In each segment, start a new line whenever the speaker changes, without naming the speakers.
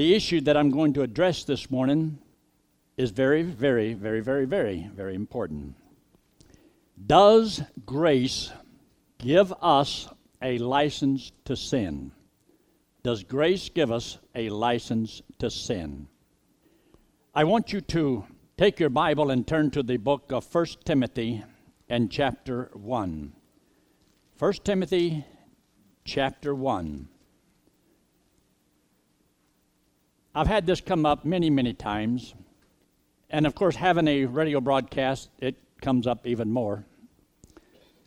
The issue that I'm going to address this morning is very, very, very, very, very, very important. Does grace give us a license to sin? Does grace give us a license to sin? I want you to take your Bible and turn to the book of 1 Timothy and chapter 1. 1 Timothy chapter 1. I've had this come up many, many times. And of course, having a radio broadcast, it comes up even more.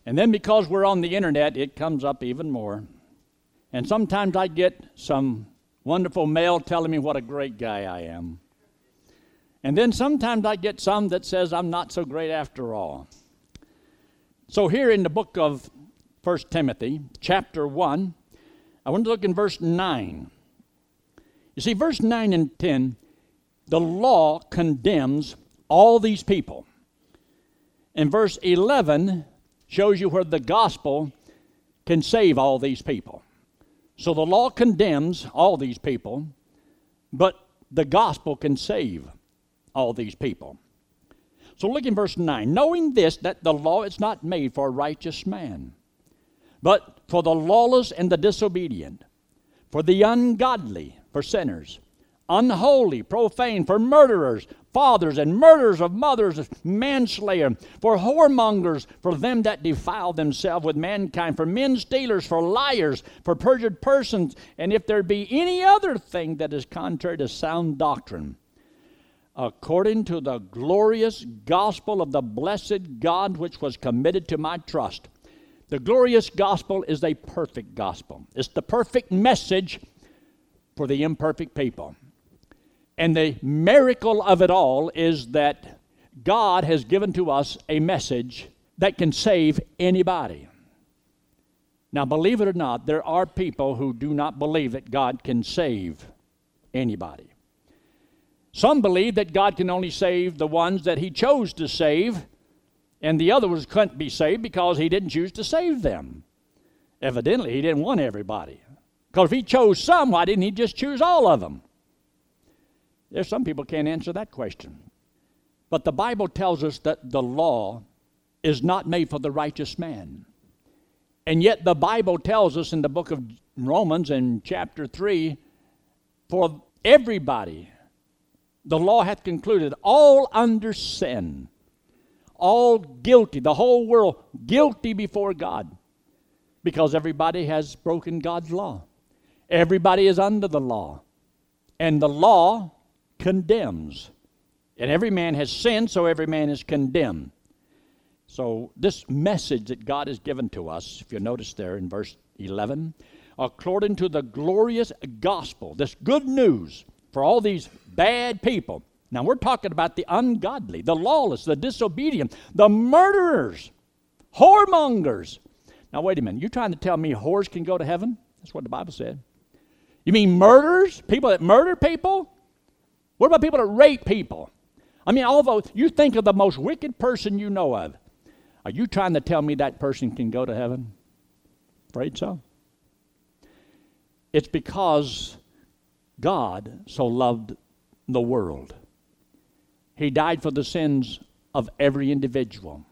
And then because we're on the internet, it comes up even more. And sometimes I get some wonderful mail telling me what a great guy I am. And then sometimes I get some that says I'm not so great after all. So here in the book of 1 Timothy, chapter 1, I want to look in verse 9. You see, verse 9 and 10, the law condemns all these people. And verse 11 shows you where the gospel can save all these people. So the law condemns all these people, but the gospel can save all these people. So look in verse 9. Knowing this, that the law is not made for a righteous man, but for the lawless and the disobedient, for the ungodly, for sinners, unholy, profane, for murderers, fathers, and murderers of mothers, manslayer, for whoremongers, for them that defile themselves with mankind, for men stealers, for liars, for perjured persons, and if there be any other thing that is contrary to sound doctrine, according to the glorious gospel of the blessed God which was committed to my trust. The glorious gospel is a perfect gospel. It's the perfect message for the imperfect people. And the miracle of it all is that God has given to us a message that can save anybody. Now, believe it or not, there are people who do not believe that God can save anybody. Some believe that God can only save the ones that He chose to save, and the others couldn't be saved because He didn't choose to save them. Evidently, He didn't want everybody. Because if he chose some, why didn't he just choose all of them? There's some people can't answer that question. But the Bible tells us that the law is not made for the righteous man. And yet the Bible tells us in the book of Romans in chapter 3 for everybody the law hath concluded all under sin, all guilty, the whole world guilty before God, because everybody has broken God's law. Everybody is under the law. And the law condemns. And every man has sinned, so every man is condemned. So, this message that God has given to us, if you notice there in verse 11, according to the glorious gospel, this good news for all these bad people. Now, we're talking about the ungodly, the lawless, the disobedient, the murderers, whoremongers. Now, wait a minute. You're trying to tell me whores can go to heaven? That's what the Bible said. You mean murderers? People that murder people? What about people that rape people? I mean, although you think of the most wicked person you know of, are you trying to tell me that person can go to heaven? Afraid so. It's because God so loved the world. He died for the sins of every individual.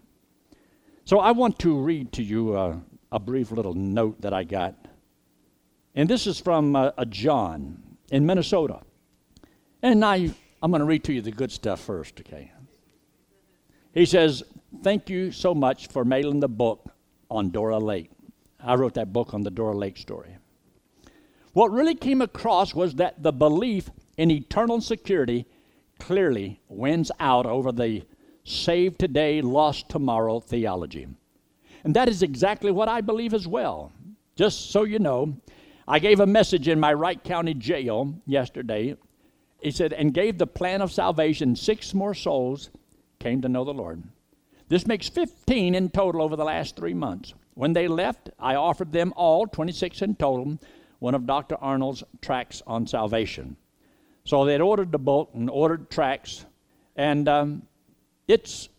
So I want to read to you a, a brief little note that I got and this is from uh, a John in Minnesota. And I, I'm going to read to you the good stuff first, okay? He says, Thank you so much for mailing the book on Dora Lake. I wrote that book on the Dora Lake story. What really came across was that the belief in eternal security clearly wins out over the save today, lost tomorrow theology. And that is exactly what I believe as well. Just so you know, I gave a message in my Wright County jail yesterday. He said, and gave the plan of salvation. Six more souls came to know the Lord. This makes 15 in total over the last three months. When they left, I offered them all, 26 in total, one of Dr. Arnold's tracts on salvation. So they had ordered the book and ordered tracts, and um, it's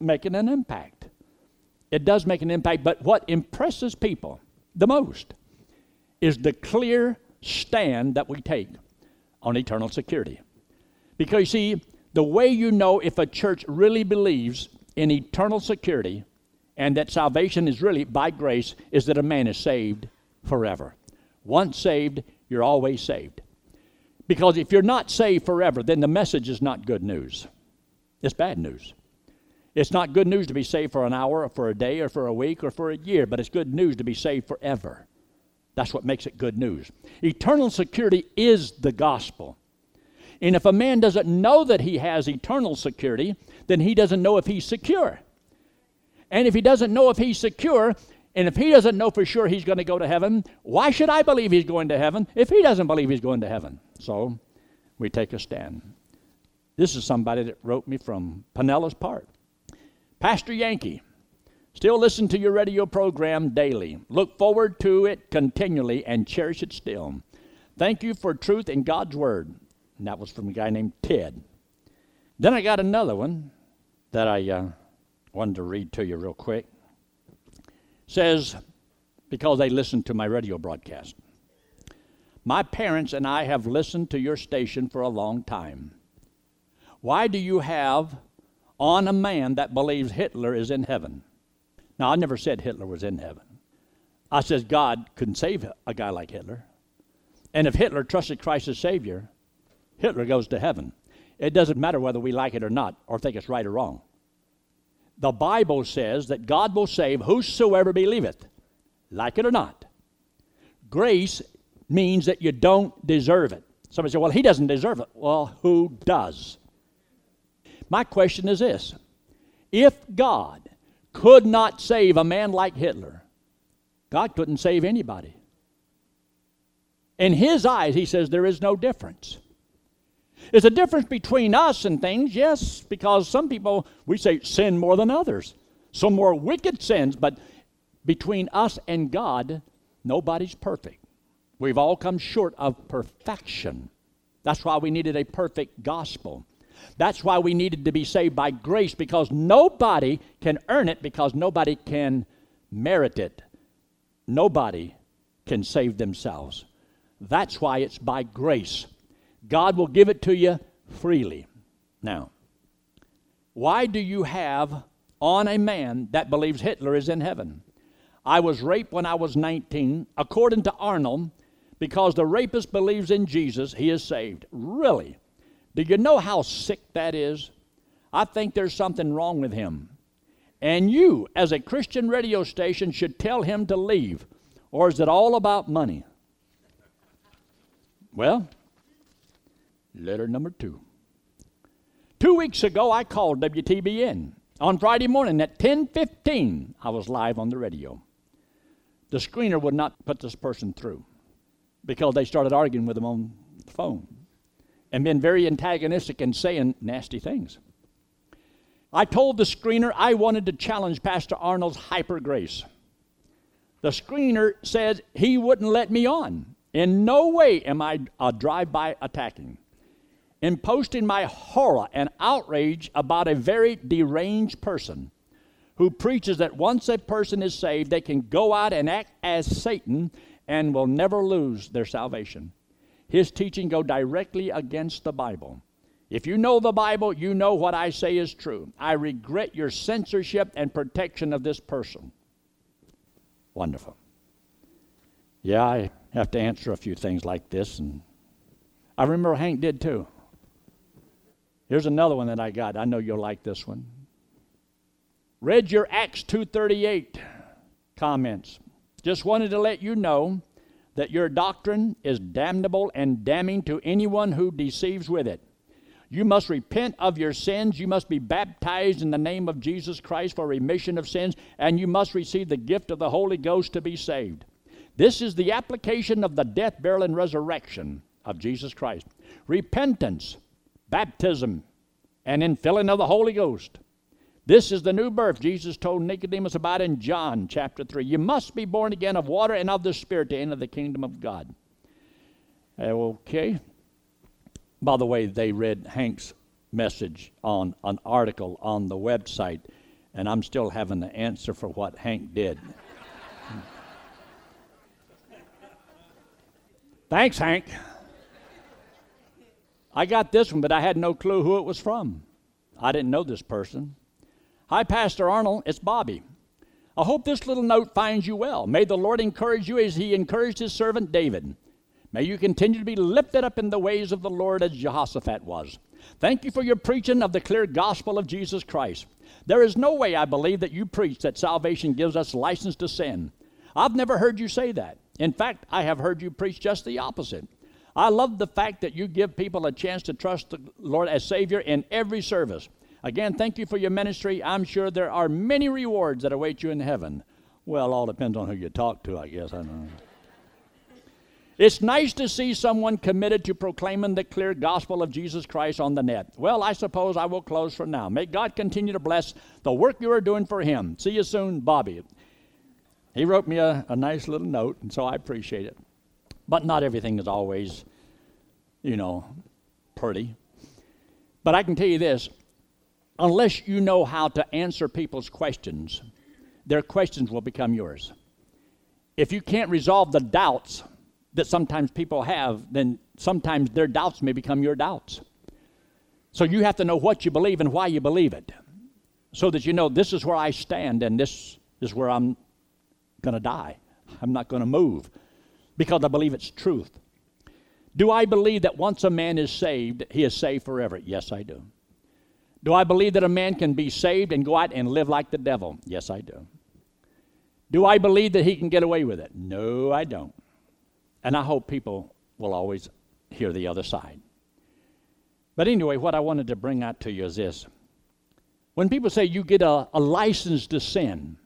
making an impact. It does make an impact, but what impresses people the most is the clear stand that we take on eternal security. Because you see, the way you know if a church really believes in eternal security and that salvation is really by grace is that a man is saved forever. Once saved, you're always saved. Because if you're not saved forever, then the message is not good news. It's bad news. It's not good news to be saved for an hour or for a day or for a week or for a year, but it's good news to be saved forever. That's what makes it good news. Eternal security is the gospel. And if a man doesn't know that he has eternal security, then he doesn't know if he's secure. And if he doesn't know if he's secure, and if he doesn't know for sure he's going to go to heaven, why should I believe he's going to heaven if he doesn't believe he's going to heaven? So we take a stand. This is somebody that wrote me from Pinellas Park. Pastor Yankee, still listen to your radio program daily. Look forward to it continually and cherish it still. Thank you for truth in God's Word. And that was from a guy named Ted. Then I got another one that I uh, wanted to read to you real quick. says, because they listened to my radio broadcast. My parents and I have listened to your station for a long time. Why do you have on a man that believes Hitler is in heaven. Now, I never said Hitler was in heaven. I said God couldn't save a guy like Hitler. And if Hitler trusted Christ as Savior, Hitler goes to heaven. It doesn't matter whether we like it or not, or think it's right or wrong. The Bible says that God will save whosoever believeth, like it or not. Grace means that you don't deserve it. Somebody said, well, he doesn't deserve it. Well, who does? My question is this if God could not save a man like Hitler, God couldn't save anybody. In his eyes, he says there is no difference. There's a difference between us and things, yes, because some people, we say, sin more than others. Some more wicked sins, but between us and God, nobody's perfect. We've all come short of perfection. That's why we needed a perfect gospel. That's why we needed to be saved by grace because nobody can earn it because nobody can merit it. Nobody can save themselves. That's why it's by grace. God will give it to you freely. Now, why do you have on a man that believes Hitler is in heaven? I was raped when I was 19. According to Arnold, because the rapist believes in Jesus, he is saved. Really? Do you know how sick that is? I think there's something wrong with him. And you, as a Christian radio station, should tell him to leave. Or is it all about money? Well, letter number two. Two weeks ago, I called WTBN. On Friday morning at 10:15, I was live on the radio. The screener would not put this person through because they started arguing with him on the phone and been very antagonistic and saying nasty things. I told the screener I wanted to challenge Pastor Arnold's hyper grace. The screener said he wouldn't let me on. In no way am I a drive by attacking. In posting my horror and outrage about a very deranged person who preaches that once a person is saved, they can go out and act as Satan and will never lose their salvation. His teaching go directly against the Bible. If you know the Bible, you know what I say is true. I regret your censorship and protection of this person. Wonderful. Yeah, I have to answer a few things like this, and I remember Hank did too. Here's another one that I got. I know you'll like this one. Read your Acts 238 comments. Just wanted to let you know that your doctrine is damnable and damning to anyone who deceives with it. You must repent of your sins. You must be baptized in the name of Jesus Christ for remission of sins, and you must receive the gift of the Holy Ghost to be saved. This is the application of the death, burial, and resurrection of Jesus Christ. Repentance, baptism, and infilling of the Holy Ghost. This is the new birth Jesus told Nicodemus about in John chapter 3. You must be born again of water and of the Spirit to enter the kingdom of God. Eh, okay. By the way, they read Hank's message on an article on the website, and I'm still having the answer for what Hank did. Thanks, Hank. I got this one, but I had no clue who it was from. I didn't know this person. Hi, Pastor Arnold. It's Bobby. I hope this little note finds you well. May the Lord encourage you as he encouraged his servant David. May you continue to be lifted up in the ways of the Lord as Jehoshaphat was. Thank you for your preaching of the clear gospel of Jesus Christ. There is no way I believe that you preach that salvation gives us license to sin. I've never heard you say that. In fact, I have heard you preach just the opposite. I love the fact that you give people a chance to trust the Lord as Savior in every service. Again, thank you for your ministry. I'm sure there are many rewards that await you in heaven. Well, all depends on who you talk to, I guess. I don't know. It's nice to see someone committed to proclaiming the clear gospel of Jesus Christ on the net. Well, I suppose I will close for now. May God continue to bless the work you are doing for Him. See you soon, Bobby. He wrote me a, a nice little note, and so I appreciate it. But not everything is always, you know, pretty. But I can tell you this unless you know how to answer people's questions, their questions will become yours. If you can't resolve the doubts that sometimes people have, then sometimes their doubts may become your doubts. So you have to know what you believe and why you believe it so that you know this is where I stand and this is where I'm going to die. I'm not going to move because I believe it's truth. Do I believe that once a man is saved, he is saved forever? Yes, I do. Do I believe that a man can be saved and go out and live like the devil? Yes, I do. Do I believe that he can get away with it? No, I don't. And I hope people will always hear the other side. But anyway, what I wanted to bring out to you is this. When people say you get a, a license to sin,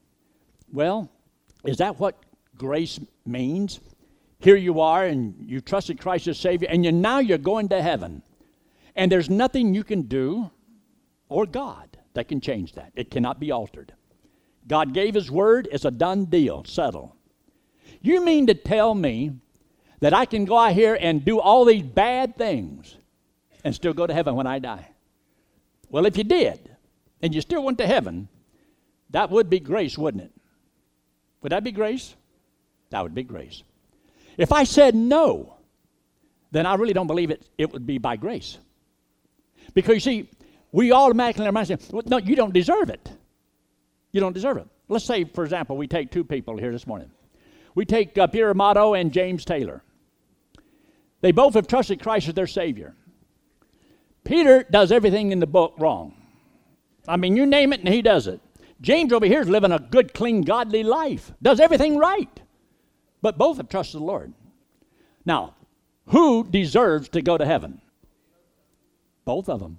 well, is that what grace means? Here you are, and you trusted Christ as Savior, and you, now you're going to heaven. And there's nothing you can do or God that can change that. It cannot be altered. God gave His word, it's a done deal, settle. You mean to tell me that I can go out here and do all these bad things and still go to heaven when I die? Well, if you did, and you still went to heaven, that would be grace, wouldn't it? Would that be grace? That would be grace. If I said no, then I really don't believe it, it would be by grace. Because you see, we automatically in our mind say, well, no, you don't deserve it. You don't deserve it. Let's say, for example, we take two people here this morning. We take uh, Peter Amato and James Taylor. They both have trusted Christ as their Savior. Peter does everything in the book wrong. I mean, you name it and he does it. James over here is living a good, clean, godly life, does everything right. But both have trusted the Lord. Now, who deserves to go to heaven? Both of them.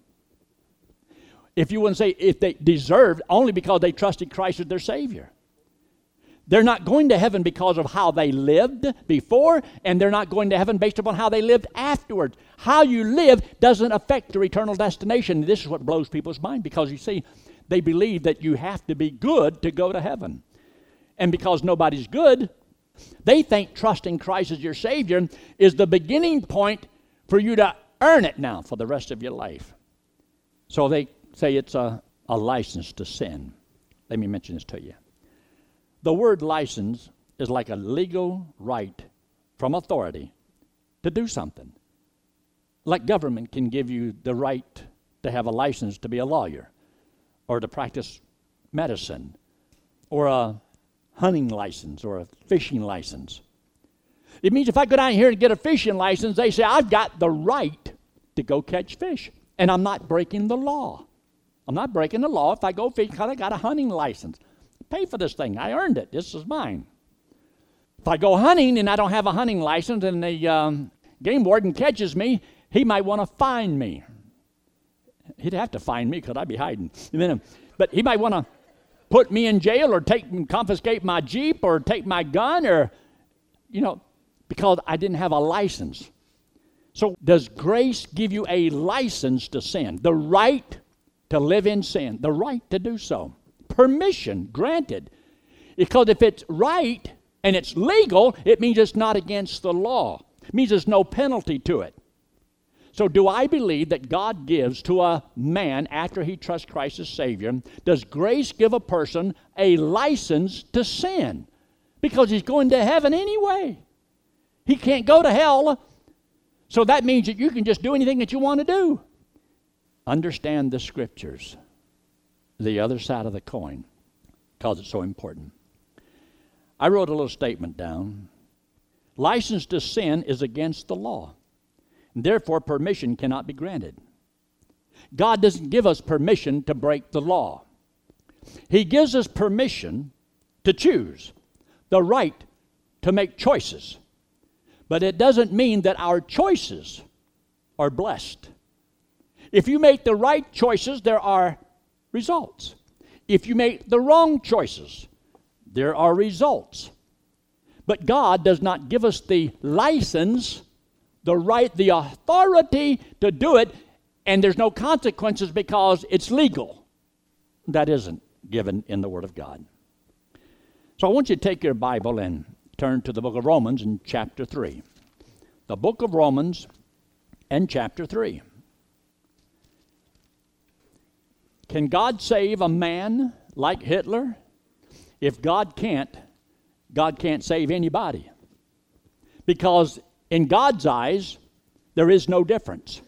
If you wouldn't say if they deserved, only because they trusted Christ as their Savior. They're not going to heaven because of how they lived before, and they're not going to heaven based upon how they lived afterwards. How you live doesn't affect your eternal destination. This is what blows people's mind because you see, they believe that you have to be good to go to heaven. And because nobody's good, they think trusting Christ as your Savior is the beginning point for you to earn it now for the rest of your life. So they say it's a, a license to sin. Let me mention this to you. The word license is like a legal right from authority to do something. Like government can give you the right to have a license to be a lawyer or to practice medicine or a hunting license or a fishing license. It means if I go down here and get a fishing license, they say I've got the right to go catch fish, and I'm not breaking the law. I'm not breaking the law if I go fish because I got a hunting license. Pay for this thing. I earned it. This is mine. If I go hunting and I don't have a hunting license and the um, game warden catches me, he might want to fine me. He'd have to find me because I'd be hiding. But he might want to put me in jail or take and confiscate my Jeep or take my gun or, you know, because I didn't have a license. So, does grace give you a license to sin? The right to live in sin, the right to do so. Permission granted. Because if it's right and it's legal, it means it's not against the law. It means there's no penalty to it. So, do I believe that God gives to a man after he trusts Christ as Savior? Does grace give a person a license to sin? Because he's going to heaven anyway. He can't go to hell. So that means that you can just do anything that you want to do. Understand the scriptures, the other side of the coin, because it's so important. I wrote a little statement down. License to sin is against the law. Therefore, permission cannot be granted. God doesn't give us permission to break the law. He gives us permission to choose, the right to make choices. But it doesn't mean that our choices are blessed. If you make the right choices, there are results. If you make the wrong choices, there are results. But God does not give us the license, the right, the authority to do it, and there's no consequences because it's legal. That isn't given in the Word of God. So I want you to take your Bible and turn to the book of Romans in chapter 3. The book of Romans and chapter 3. Can God save a man like Hitler? If God can't, God can't save anybody. Because in God's eyes, there is no difference.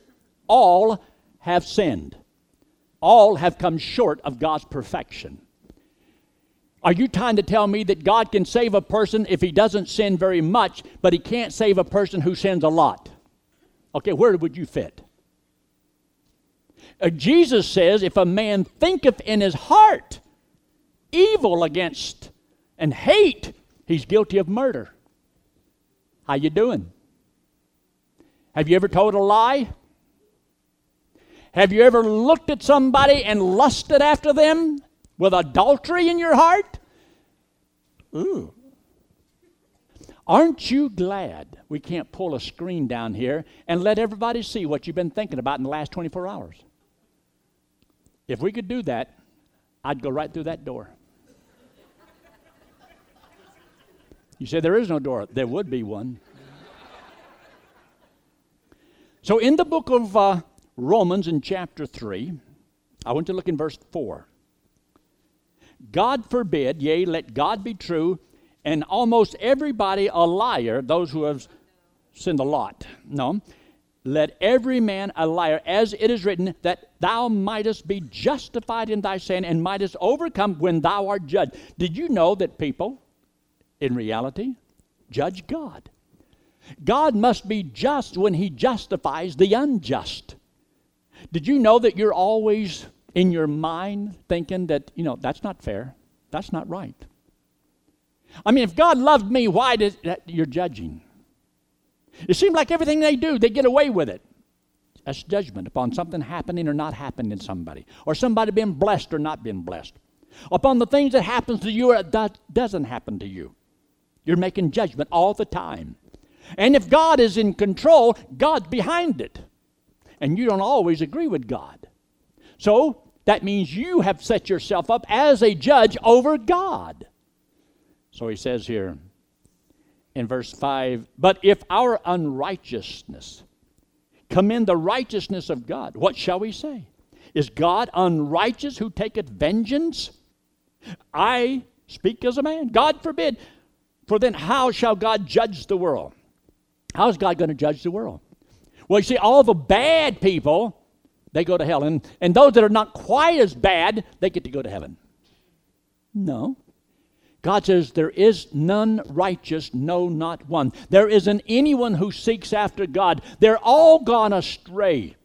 All have sinned, all have come short of God's perfection. Are you trying to tell me that God can save a person if he doesn't sin very much, but he can't save a person who sins a lot? Okay, where would you fit? Uh, Jesus says, if a man thinketh in his heart evil against and hate, he's guilty of murder. How you doing? Have you ever told a lie? Have you ever looked at somebody and lusted after them? with adultery in your heart? Ooh. Aren't you glad we can't pull a screen down here and let everybody see what you've been thinking about in the last 24 hours? If we could do that, I'd go right through that door. You say there is no door. There would be one. So, in the book of uh, Romans, in chapter 3, I want to look in verse 4. God forbid, yea, let God be true, and almost everybody a liar, those who have sinned a lot. No. Let every man a liar, as it is written, that thou mightest be justified in thy sin and mightest overcome when thou art judged. Did you know that people, in reality, judge God? God must be just when he justifies the unjust. Did you know that you're always in your mind thinking that, you know, that's not fair, that's not right. I mean, if God loved me, why did that, you're judging? It seems like everything they do, they get away with it. That's judgment upon something happening or not happening in somebody, or somebody being blessed or not being blessed. Upon the things that happens to you or that doesn't happen to you. You're making judgment all the time. And if God is in control, God's behind it. And you don't always agree with God. So that means you have set yourself up as a judge over God. So he says here in verse 5 But if our unrighteousness commend the righteousness of God, what shall we say? Is God unrighteous who taketh vengeance? I speak as a man. God forbid. For then how shall God judge the world? How is God going to judge the world? Well, you see, all the bad people they go to hell. And, and those that are not quite as bad, they get to go to heaven. No. God says, There is none righteous, no, not one. There isn't anyone who seeks after God. They're all gone astray.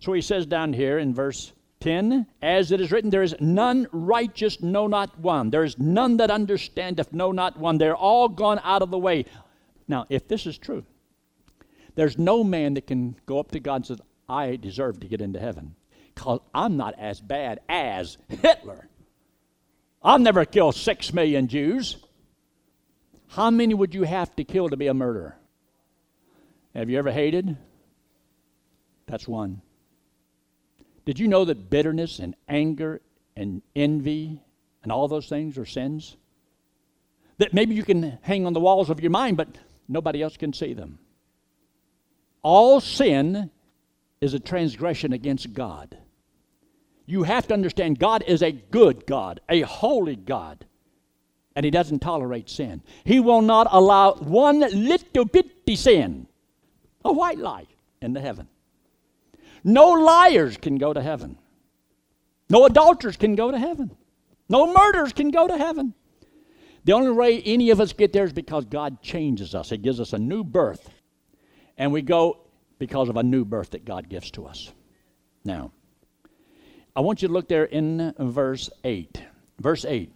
So he says down here in verse 10 As it is written, there is none righteous, no, not one. There is none that understandeth, no, not one. They're all gone out of the way. Now, if this is true, there's no man that can go up to God and say, I deserve to get into heaven because I'm not as bad as Hitler. I've never killed six million Jews. How many would you have to kill to be a murderer? Have you ever hated? That's one. Did you know that bitterness and anger and envy and all those things are sins? That maybe you can hang on the walls of your mind, but nobody else can see them. All sin is a transgression against God. You have to understand God is a good God, a holy God, and He doesn't tolerate sin. He will not allow one little bitty sin, a white lie. into heaven. No liars can go to heaven. No adulterers can go to heaven. No murderers can go to heaven. The only way any of us get there is because God changes us. He gives us a new birth. And we go because of a new birth that God gives to us. Now, I want you to look there in verse 8. Verse 8.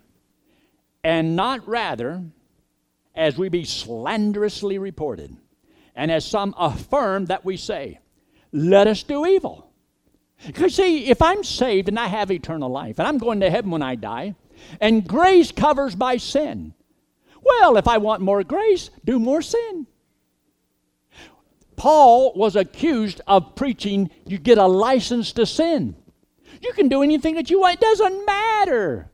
And not rather as we be slanderously reported, and as some affirm that we say, let us do evil. Because, see, if I'm saved and I have eternal life, and I'm going to heaven when I die, and grace covers my sin, well, if I want more grace, do more sin. Paul was accused of preaching you get a license to sin. You can do anything that you want, it doesn't matter.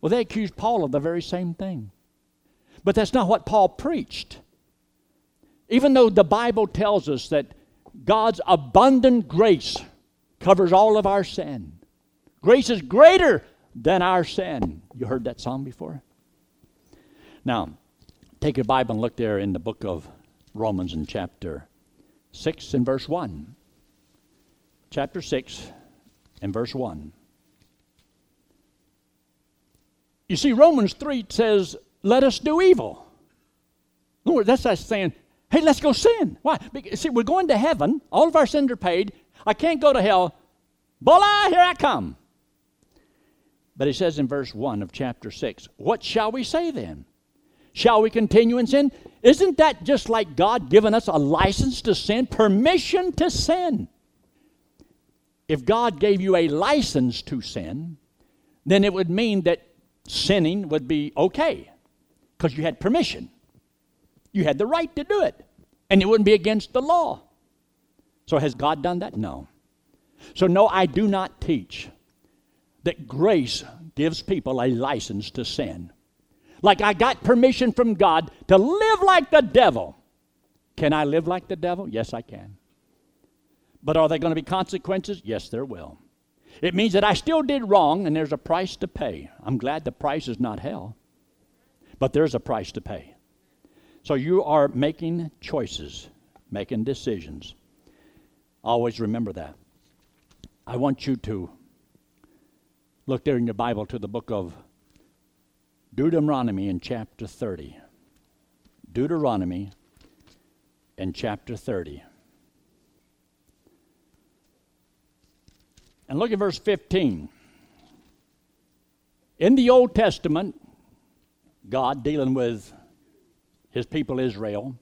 Well, they accused Paul of the very same thing. But that's not what Paul preached. Even though the Bible tells us that God's abundant grace covers all of our sin, grace is greater than our sin. You heard that song before? Now, take your Bible and look there in the book of Romans in chapter 6 and verse 1. Chapter 6 and verse 1. You see, Romans 3 says, Let us do evil. Lord, that's us saying, Hey, let's go sin. Why? Because, see, we're going to heaven. All of our sins are paid. I can't go to hell. Voila, here I come. But he says in verse 1 of chapter 6, What shall we say then? Shall we continue in sin? Isn't that just like God giving us a license to sin, permission to sin? If God gave you a license to sin, then it would mean that sinning would be okay because you had permission. You had the right to do it, and it wouldn't be against the law. So, has God done that? No. So, no, I do not teach that grace gives people a license to sin. Like I got permission from God to live like the devil. Can I live like the devil? Yes, I can. But are there going to be consequences? Yes, there will. It means that I still did wrong and there's a price to pay. I'm glad the price is not hell, but there's a price to pay. So you are making choices, making decisions. Always remember that. I want you to look there in your Bible to the book of Deuteronomy in chapter 30. Deuteronomy in chapter 30. And look at verse 15. In the Old Testament, God dealing with his people Israel,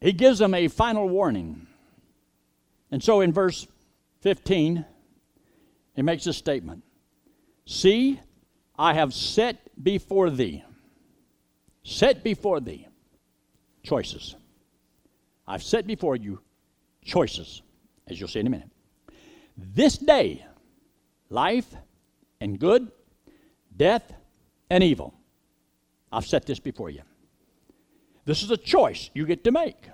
he gives them a final warning. And so in verse 15, he makes a statement See, I have set before thee, set before thee choices. I've set before you choices, as you'll see in a minute. This day, life and good, death and evil. I've set this before you. This is a choice you get to make.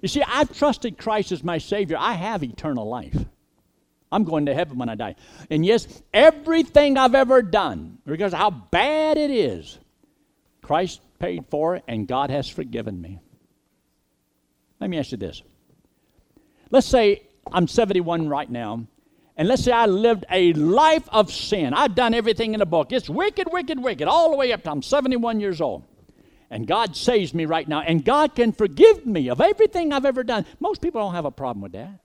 You see, I've trusted Christ as my Savior. I have eternal life. I'm going to heaven when I die. And yes, everything I've ever done, regardless of how bad it is, Christ paid for it and God has forgiven me. Let me ask you this. Let's say I'm 71 right now, and let's say I lived a life of sin. I've done everything in the book. It's wicked, wicked, wicked, all the way up to I'm 71 years old. And God saves me right now, and God can forgive me of everything I've ever done. Most people don't have a problem with that.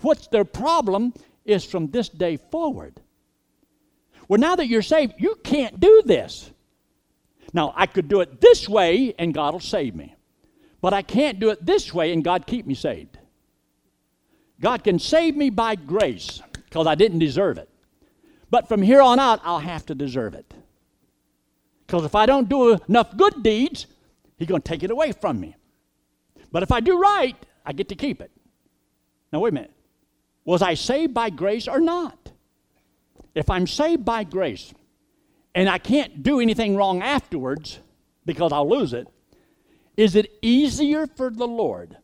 What's their problem is from this day forward. Well, now that you're saved, you can't do this. Now, I could do it this way and God will save me. But I can't do it this way and God keep me saved. God can save me by grace because I didn't deserve it. But from here on out, I'll have to deserve it. Because if I don't do enough good deeds, He's going to take it away from me. But if I do right, I get to keep it. Now, wait a minute. Was I saved by grace or not? If I'm saved by grace and I can't do anything wrong afterwards because I'll lose it, is it easier for the Lord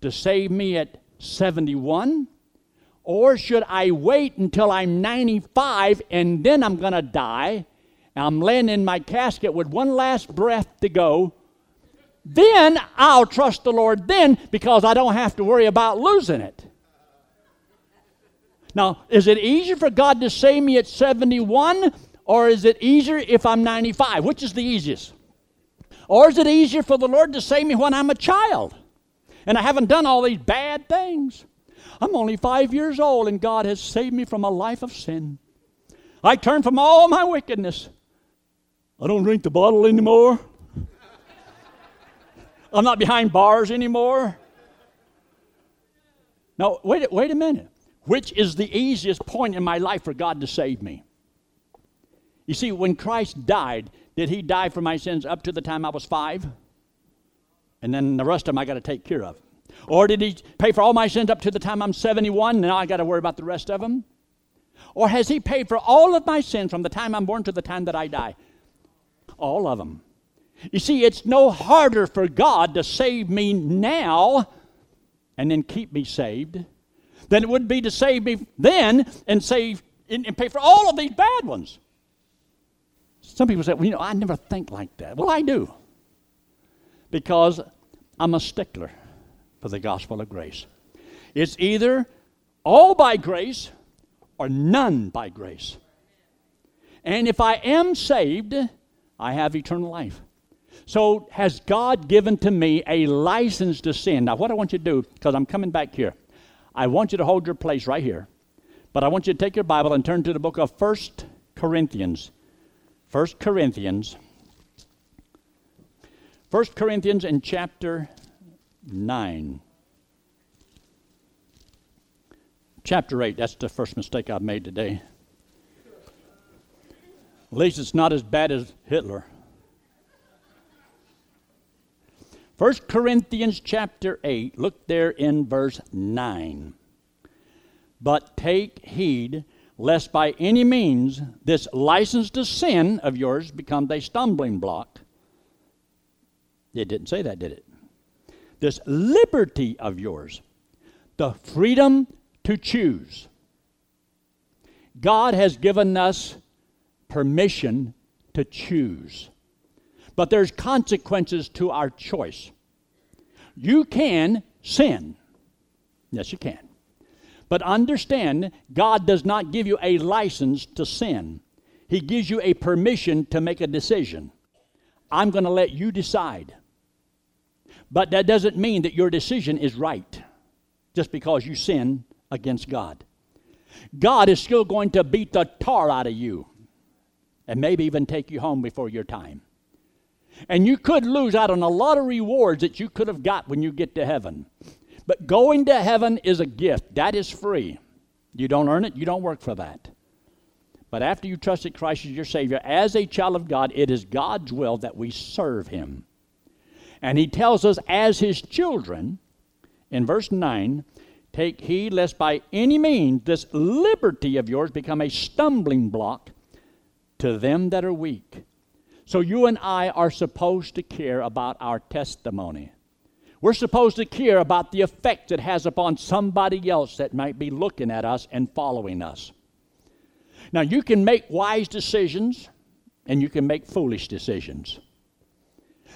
to save me at 71? Or should I wait until I'm 95 and then I'm going to die? I'm laying in my casket with one last breath to go. then I'll trust the Lord then because I don't have to worry about losing it. Now, is it easier for God to save me at 71 or is it easier if I'm 95? Which is the easiest? Or is it easier for the Lord to save me when I'm a child and I haven't done all these bad things? I'm only five years old and God has saved me from a life of sin. I turn from all my wickedness. I don't drink the bottle anymore. I'm not behind bars anymore. Now, wait, wait a minute. Which is the easiest point in my life for God to save me? You see, when Christ died, did he die for my sins up to the time I was five? And then the rest of them I got to take care of. Or did he pay for all my sins up to the time I'm 71 and now I got to worry about the rest of them? Or has he paid for all of my sins from the time I'm born to the time that I die? All of them. You see, it's no harder for God to save me now and then keep me saved than it would be to save me then and save and, and pay for all of these bad ones. Some people say, well, you know, I never think like that. Well, I do. Because I'm a stickler for the gospel of grace. It's either all by grace or none by grace. And if I am saved, I have eternal life. So, has God given to me a license to sin? Now, what I want you to do, because I'm coming back here, I want you to hold your place right here. But I want you to take your Bible and turn to the book of First Corinthians. First Corinthians. First Corinthians in chapter 9. Chapter 8, that's the first mistake I've made today. At least it's not as bad as Hitler. 1 Corinthians chapter 8, look there in verse 9. But take heed lest by any means this license to sin of yours become a stumbling block. It didn't say that, did it? This liberty of yours, the freedom to choose. God has given us permission to choose. But there's consequences to our choice. You can sin. Yes, you can. But understand, God does not give you a license to sin. He gives you a permission to make a decision. I'm going to let you decide. But that doesn't mean that your decision is right just because you sin against God. God is still going to beat the tar out of you and maybe even take you home before your time. And you could lose out on a lot of rewards that you could have got when you get to heaven. But going to heaven is a gift, that is free. You don't earn it, you don't work for that. But after you trusted Christ as your Savior, as a child of God, it is God's will that we serve Him. And He tells us, as His children, in verse 9, take heed lest by any means this liberty of yours become a stumbling block to them that are weak. So you and I are supposed to care about our testimony. We're supposed to care about the effect it has upon somebody else that might be looking at us and following us. Now, you can make wise decisions and you can make foolish decisions.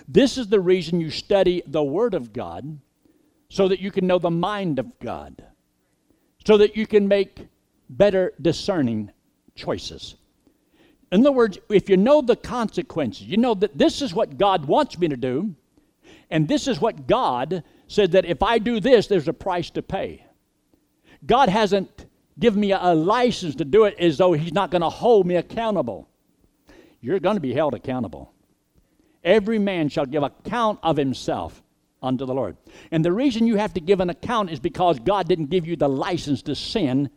This is the reason you study the Word of God so that you can know the mind of God, so that you can make better discerning choices. In other words, if you know the consequences, you know that this is what God wants me to do, and this is what God said that if I do this, there's a price to pay. God hasn't given me a license to do it as though He's not going to hold me accountable. You're going to be held accountable. Every man shall give account of himself unto the Lord. And the reason you have to give an account is because God didn't give you the license to sin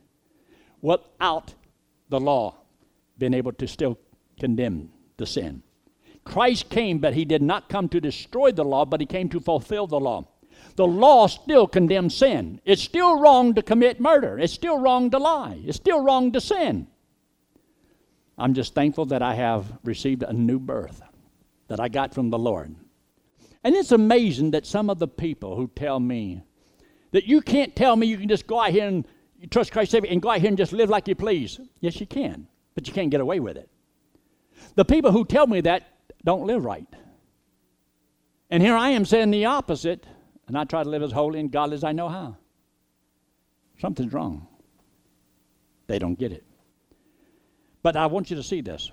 without the law being able to still condemn the sin. Christ came, but he did not come to destroy the law, but he came to fulfill the law. The law still condemns sin. It's still wrong to commit murder. It's still wrong to lie. It's still wrong to sin. I'm just thankful that I have received a new birth that I got from the Lord. And it's amazing that some of the people who tell me that you can't tell me you can just go out here and trust Christ Savior and go out here and just live like you please. Yes, you can but you can't get away with it. The people who tell me that don't live right. And here I am saying the opposite, and I try to live as holy and godly as I know how. Something's wrong. They don't get it. But I want you to see this.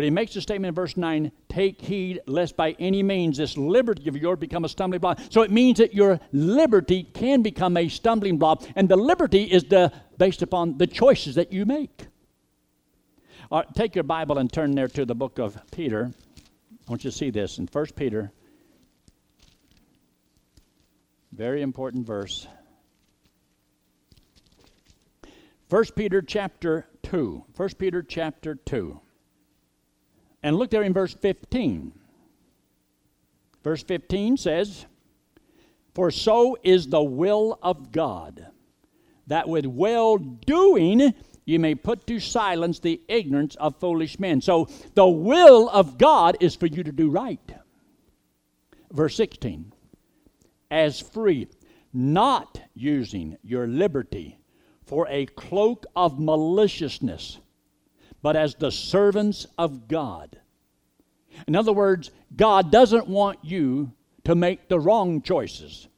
When he makes the statement in verse 9, take heed lest by any means this liberty of yours become a stumbling block. So it means that your liberty can become a stumbling block, and the liberty is the, based upon the choices that you make. Take your Bible and turn there to the book of Peter. I want you to see this in 1 Peter. Very important verse. 1 Peter chapter 2. 1 Peter chapter 2. And look there in verse 15. Verse 15 says, For so is the will of God, that with well doing you may put to silence the ignorance of foolish men. So the will of God is for you to do right. Verse 16, as free, not using your liberty for a cloak of maliciousness but as the servants of God. In other words, God doesn't want you to make the wrong choices.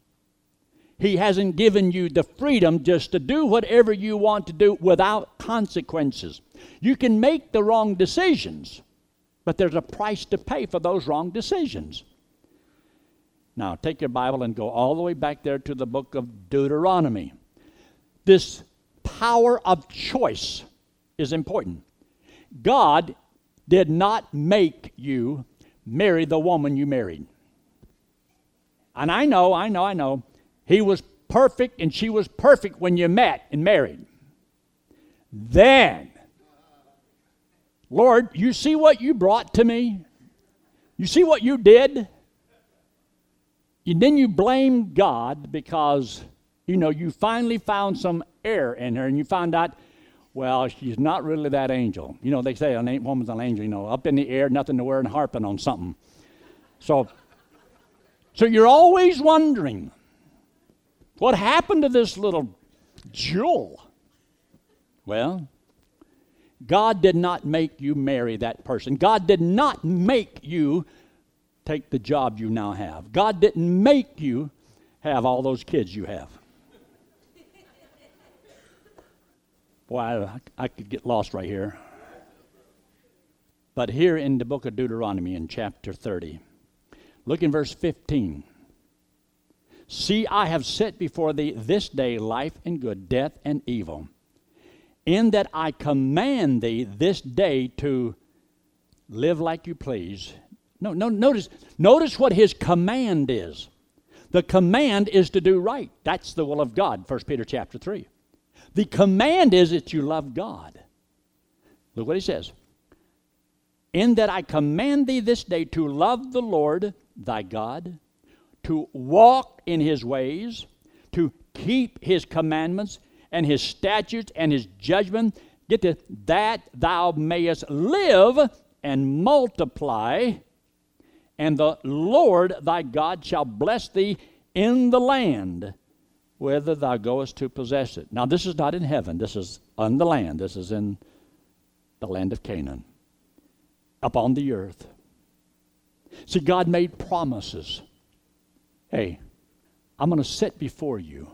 He hasn't given you the freedom just to do whatever you want to do without consequences. You can make the wrong decisions, but there's a price to pay for those wrong decisions. Now, take your Bible and go all the way back there to the book of Deuteronomy. This power of choice is important. God did not make you marry the woman you married. And I know, I know, I know. He was perfect and she was perfect when you met and married. Then, Lord, you see what you brought to me? You see what you did? And then you blame God because, you know, you finally found some error in her and you found out well, she's not really that angel. You know, they say an woman's an angel, you know, up in the air, nothing to wear, and harping on something. So, so you're always wondering what happened to this little jewel? Well, God did not make you marry that person. God did not make you take the job you now have. God didn't make you have all those kids you have. Boy, I, I could get lost right here. But here in the book of Deuteronomy, in chapter 30, look in verse 15. See, I have set before thee this day life and good, death and evil, in that I command thee this day to live like you please. No, no, notice, notice what his command is. The command is to do right. That's the will of God, 1 Peter chapter 3. The command is that you love God. Look what he says. In that I command thee this day to love the Lord thy God, to walk in his ways, to keep his commandments and his statutes and his judgment. Get to that thou mayest live and multiply, and the Lord thy God shall bless thee in the land whither thou goest to possess it. Now, this is not in heaven, this is on the land, this is in the land of Canaan, upon the earth. See, God made promises. Hey, I'm going to set before you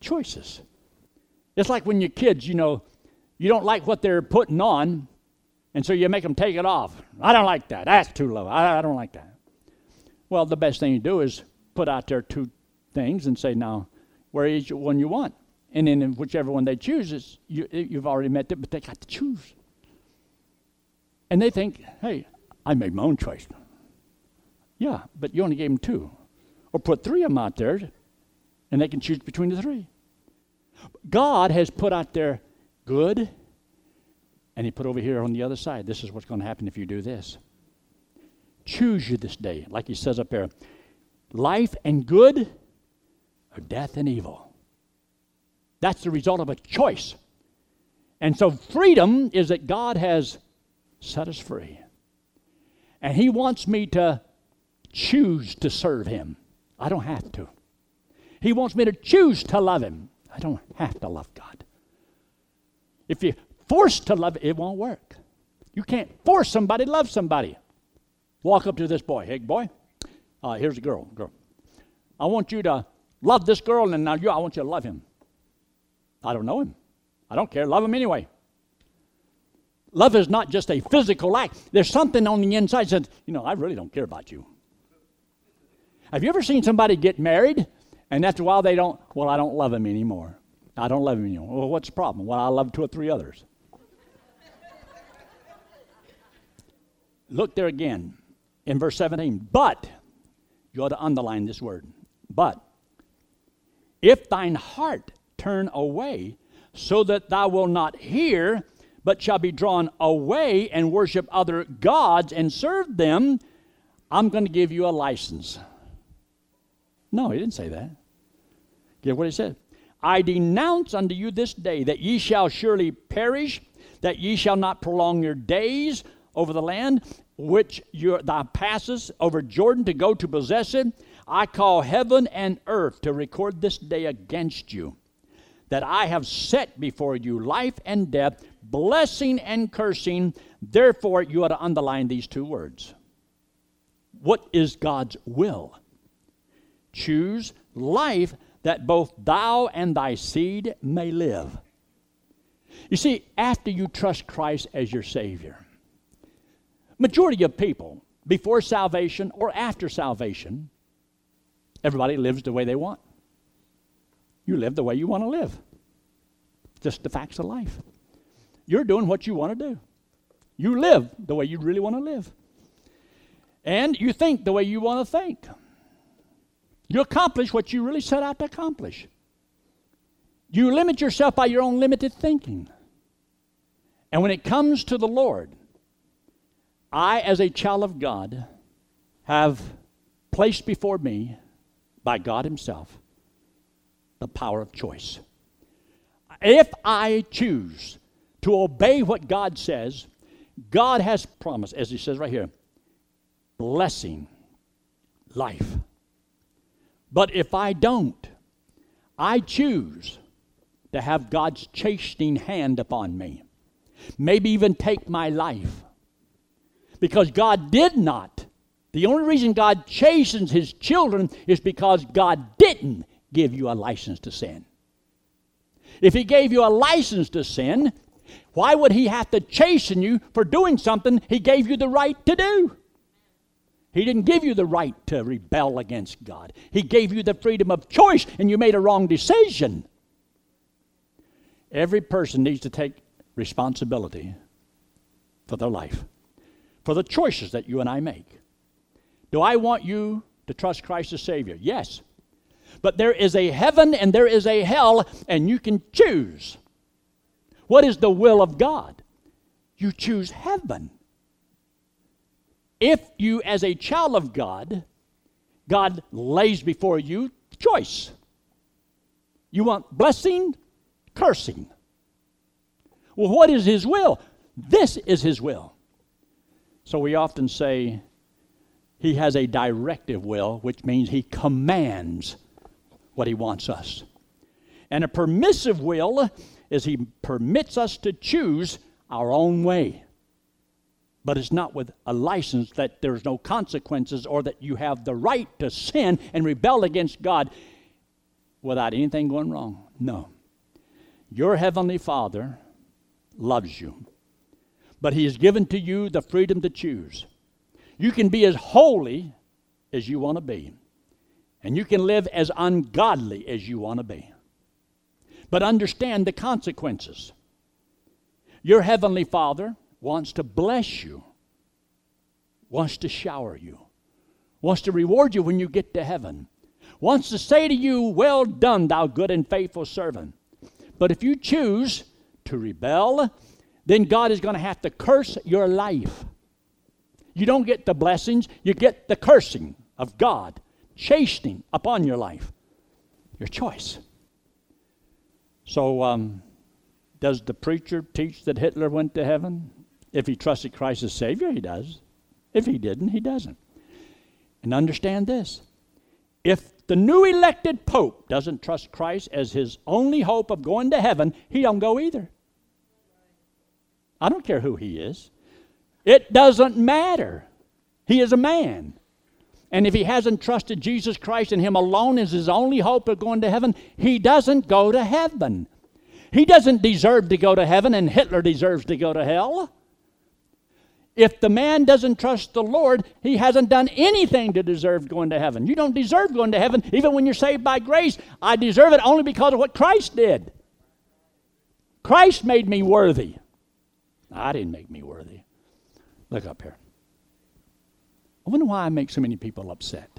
choices. It's like when your kids, you know, you don't like what they're putting on, and so you make them take it off. I don't like that. That's too low. I, I don't like that. Well, the best thing you do is put out there two things and say, now, where each one you want. And then whichever one they choose, you, you've already met it, but they got to choose. And they think, hey, I made my own choice. Yeah, but you only gave them two. Or put three of them out there, and they can choose between the three. God has put out there good, and He put over here on the other side, this is what's going to happen if you do this. Choose you this day, like He says up there life and good death and evil. That's the result of a choice. And so, freedom is that God has set us free. And He wants me to choose to serve Him. I don't have to. He wants me to choose to love Him. I don't have to love God. If you're forced to love, it won't work. You can't force somebody to love somebody. Walk up to this boy. Hey, boy, uh, here's a girl, girl. I want you to love this girl, and now you, I want you to love him. I don't know him. I don't care. Love him anyway. Love is not just a physical act. There's something on the inside that says, you know, I really don't care about you. Have you ever seen somebody get married and after a while they don't, well, I don't love him anymore. I don't love him anymore. Well, what's the problem? Well, I love two or three others. Look there again in verse 17. But, you ought to underline this word. But, if thine heart turn away, so that thou wilt not hear, but shall be drawn away and worship other gods and serve them, I'm going to give you a license. No, he didn't say that. Get what he said. I denounce unto you this day that ye shall surely perish, that ye shall not prolong your days over the land which you, thou passest over Jordan to go to possess it. I call heaven and earth to record this day against you, that I have set before you life and death, blessing and cursing. Therefore, you ought to underline these two words. What is God's will? Choose life that both thou and thy seed may live. You see, after you trust Christ as your Savior, majority of people, before salvation or after salvation, everybody lives the way they want. You live the way you want to live. Just the facts of life. You're doing what you want to do. You live the way you really want to live. And you think the way you want to think. You accomplish what you really set out to accomplish. You limit yourself by your own limited thinking. And when it comes to the Lord, I, as a child of God, have placed before me by God Himself the power of choice. If I choose to obey what God says, God has promised, as He says right here, blessing, life. But if I don't, I choose to have God's chastening hand upon me, maybe even take my life because God did not. The only reason God chastens his children is because God didn't give you a license to sin. If he gave you a license to sin, why would he have to chasten you for doing something he gave you the right to do? He didn't give you the right to rebel against God. He gave you the freedom of choice and you made a wrong decision. Every person needs to take responsibility for their life for the choices that you and I make. Do I want you to trust Christ as Savior? Yes. But there is a heaven and there is a hell, and you can choose. What is the will of God? You choose heaven. If you, as a child of God, God lays before you choice. You want blessing, cursing. Well, what is His will? This is His will. So we often say he has a directive will, which means he commands what he wants us. And a permissive will is he permits us to choose our own way. But it's not with a license that there's no consequences or that you have the right to sin and rebel against God without anything going wrong. No. Your Heavenly Father loves you but He has given to you the freedom to choose. You can be as holy as you want to be, and you can live as ungodly as you want to be. But understand the consequences. Your Heavenly Father wants to bless you, wants to shower you, wants to reward you when you get to heaven, wants to say to you, Well done, thou good and faithful servant. But if you choose to rebel, then God is going to have to curse your life. You don't get the blessings, you get the cursing of God, chastening upon your life. Your choice. So, um, does the preacher teach that Hitler went to heaven? If he trusted Christ as Savior, he does. If he didn't, he doesn't. And understand this if the new elected Pope doesn't trust Christ as his only hope of going to heaven, he don't go either. I don't care who he is. It doesn't matter. He is a man. And if he hasn't trusted Jesus Christ and him alone as his only hope of going to heaven, he doesn't go to heaven. He doesn't deserve to go to heaven, and Hitler deserves to go to hell. If the man doesn't trust the Lord, he hasn't done anything to deserve going to heaven. You don't deserve going to heaven, even when you're saved by grace. I deserve it only because of what Christ did. Christ made me worthy. I didn't make me worthy. Look up here. I wonder why I make so many people upset.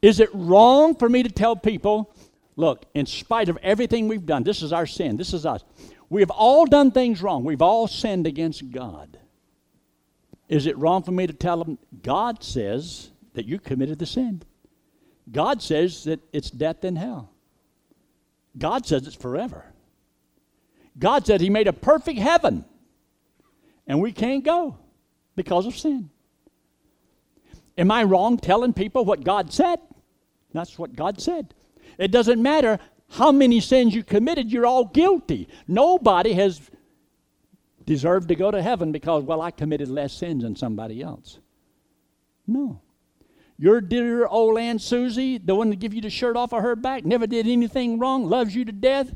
Is it wrong for me to tell people, look, in spite of everything we've done, this is our sin, this is us. We have all done things wrong. We've all sinned against God. Is it wrong for me to tell them, God says that you committed the sin? God says that it's death and hell. God says it's forever. God said He made a perfect heaven, and we can't go because of sin. Am I wrong telling people what God said? That's what God said. It doesn't matter how many sins you committed, you're all guilty. Nobody has deserved to go to heaven because, well, I committed less sins than somebody else. No. Your dear old Aunt Susie, the one that give you the shirt off of her back, never did anything wrong, loves you to death,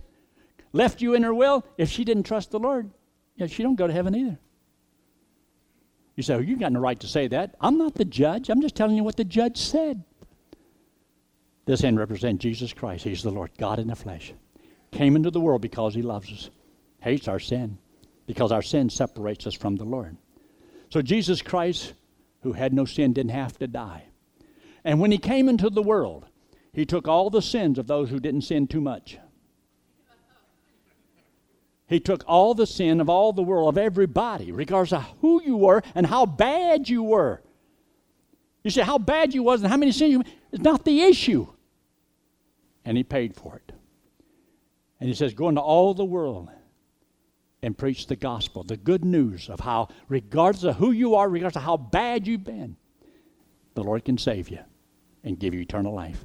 left you in her will. If she didn't trust the Lord, yeah, she don't go to heaven either. You say, oh, well, you got no right to say that. I'm not the judge. I'm just telling you what the judge said. This end represents Jesus Christ. He's the Lord, God in the flesh. Came into the world because he loves us, hates our sin, because our sin separates us from the Lord. So Jesus Christ, who had no sin, didn't have to die. And when he came into the world, he took all the sins of those who didn't sin too much. He took all the sin of all the world, of everybody, regardless of who you were and how bad you were. You say how bad you was and how many sins you It's not the issue. And he paid for it. And he says, Go into all the world and preach the gospel, the good news of how, regardless of who you are, regardless of how bad you've been, the Lord can save you and give you eternal life.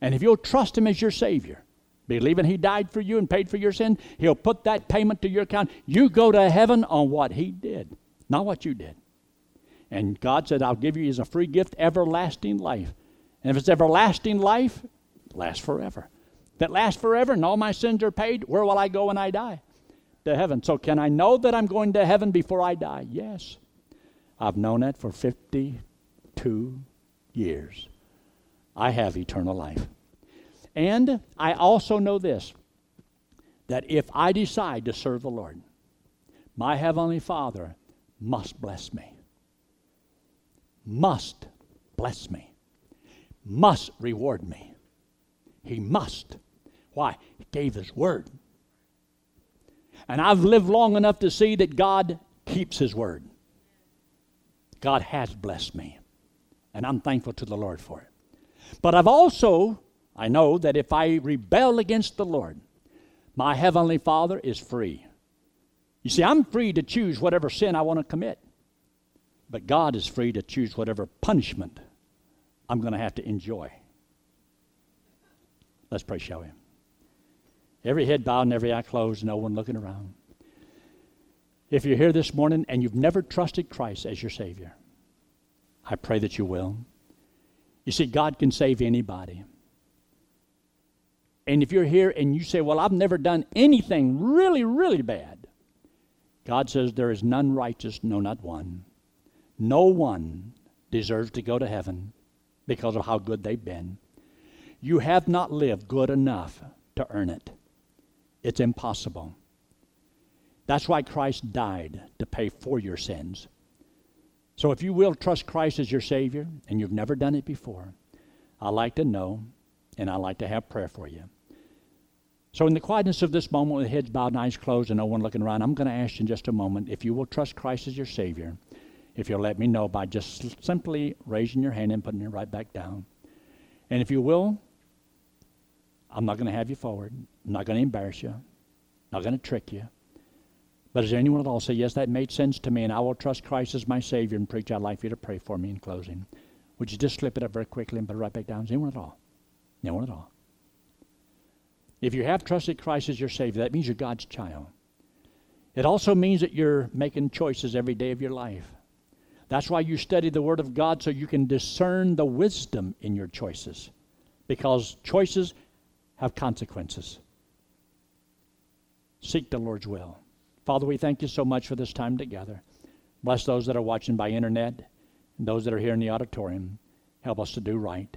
And if you'll trust him as your Savior, believing he died for you and paid for your sin, he'll put that payment to your account. You go to heaven on what he did, not what you did. And God said, I'll give you as a free gift everlasting life. And if it's everlasting life, it lasts forever. It lasts forever and all my sins are paid, where will I go when I die? To heaven. So can I know that I'm going to heaven before I die? Yes. I've known that for 52 years. I have eternal life. And I also know this that if I decide to serve the Lord, my Heavenly Father must bless me. Must bless me. Must reward me. He must. Why? He gave His word. And I've lived long enough to see that God keeps His word. God has blessed me. And I'm thankful to the Lord for it. But I've also I know that if I rebel against the Lord, my Heavenly Father is free. You see, I'm free to choose whatever sin I want to commit, but God is free to choose whatever punishment I'm going to have to enjoy. Let's pray, shall we? Every head bowed and every eye closed, no one looking around. If you're here this morning and you've never trusted Christ as your Savior, I pray that you will. You see, God can save anybody. And if you're here and you say, Well, I've never done anything really, really bad, God says, There is none righteous, no, not one. No one deserves to go to heaven because of how good they've been. You have not lived good enough to earn it, it's impossible. That's why Christ died to pay for your sins. So if you will trust Christ as your Savior and you've never done it before, I'd like to know and I'd like to have prayer for you. So, in the quietness of this moment, with heads bowed and eyes closed and no one looking around, I'm going to ask you in just a moment if you will trust Christ as your Savior, if you'll let me know by just simply raising your hand and putting it right back down. And if you will, I'm not going to have you forward. I'm not going to embarrass you. I'm not going to trick you. But is there anyone at all say, Yes, that made sense to me, and I will trust Christ as my Savior and preach? I'd like for you to pray for me in closing. Would you just slip it up very quickly and put it right back down? Is anyone at all? No one at all. If you have trusted Christ as your Savior, that means you're God's child. It also means that you're making choices every day of your life. That's why you study the Word of God so you can discern the wisdom in your choices. Because choices have consequences. Seek the Lord's will. Father, we thank you so much for this time together. Bless those that are watching by internet and those that are here in the auditorium. Help us to do right.